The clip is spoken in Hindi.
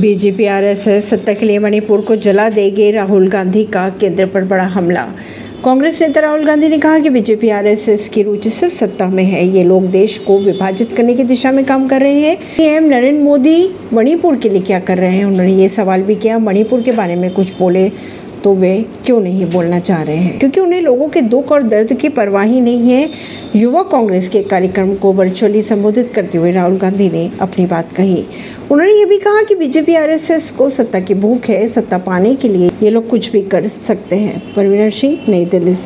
बीजेपी, आरएसएस सत्ता के लिए मणिपुर को जला देगी राहुल गांधी का केंद्र पर बड़ा हमला। कांग्रेस नेता राहुल गांधी ने कहा कि बीजेपी, आरएसएस की रुचि सिर्फ़ सत्ता में है। ये लोग देश को विभाजित करने की दिशा में काम कर रहे हैं। पीएम नरेंद्र मोदी मणिपुर के लिए क्या कर रहे हैं? उन्होंने ये सवाल भी किया। मणिपुर के बारे में कुछ बोले तो वे क्यों नहीं बोलना चाह रहे हैं? क्योंकि उन्हें लोगों के दुख और दर्द की परवाह ही नहीं है। युवा कांग्रेस के कार्यक्रम को वर्चुअली संबोधित करते हुए राहुल गांधी ने अपनी बात कही। उन्होंने ये भी कहा कि बीजेपी आरएसएस को सत्ता की भूख है, सत्ता पाने के लिए ये लोग कुछ भी कर सकते हैं। परवीनर सिंह, नई दिल्ली से।